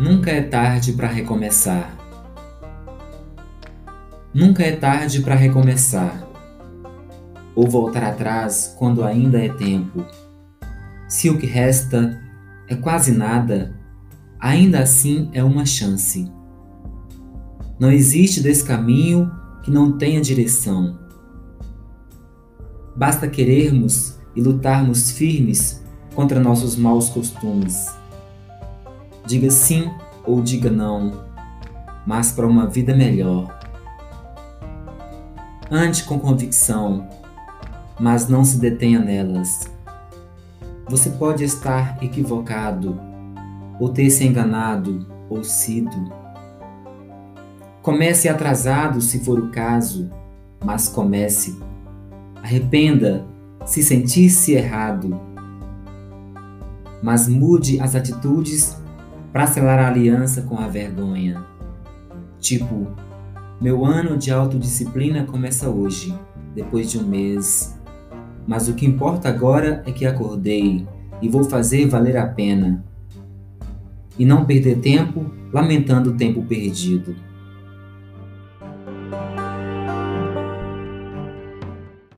Nunca é tarde para recomeçar. Nunca é tarde para recomeçar ou voltar atrás quando ainda é tempo. Se o que resta é quase nada, ainda assim é uma chance. Não existe descaminho que não tenha direção. Basta querermos e lutarmos firmes contra nossos maus costumes. Diga sim ou diga não, mas para uma vida melhor. Ande com convicção, mas não se detenha nelas. Você pode estar equivocado, ou ter se enganado, ou sido. Comece atrasado se for o caso, mas comece. Arrependa se sentir-se errado, mas mude as atitudes para selar a aliança com a vergonha. Tipo, meu ano de autodisciplina começa hoje, depois de um mês. Mas o que importa agora é que acordei e vou fazer valer a pena. E não perder tempo lamentando o tempo perdido.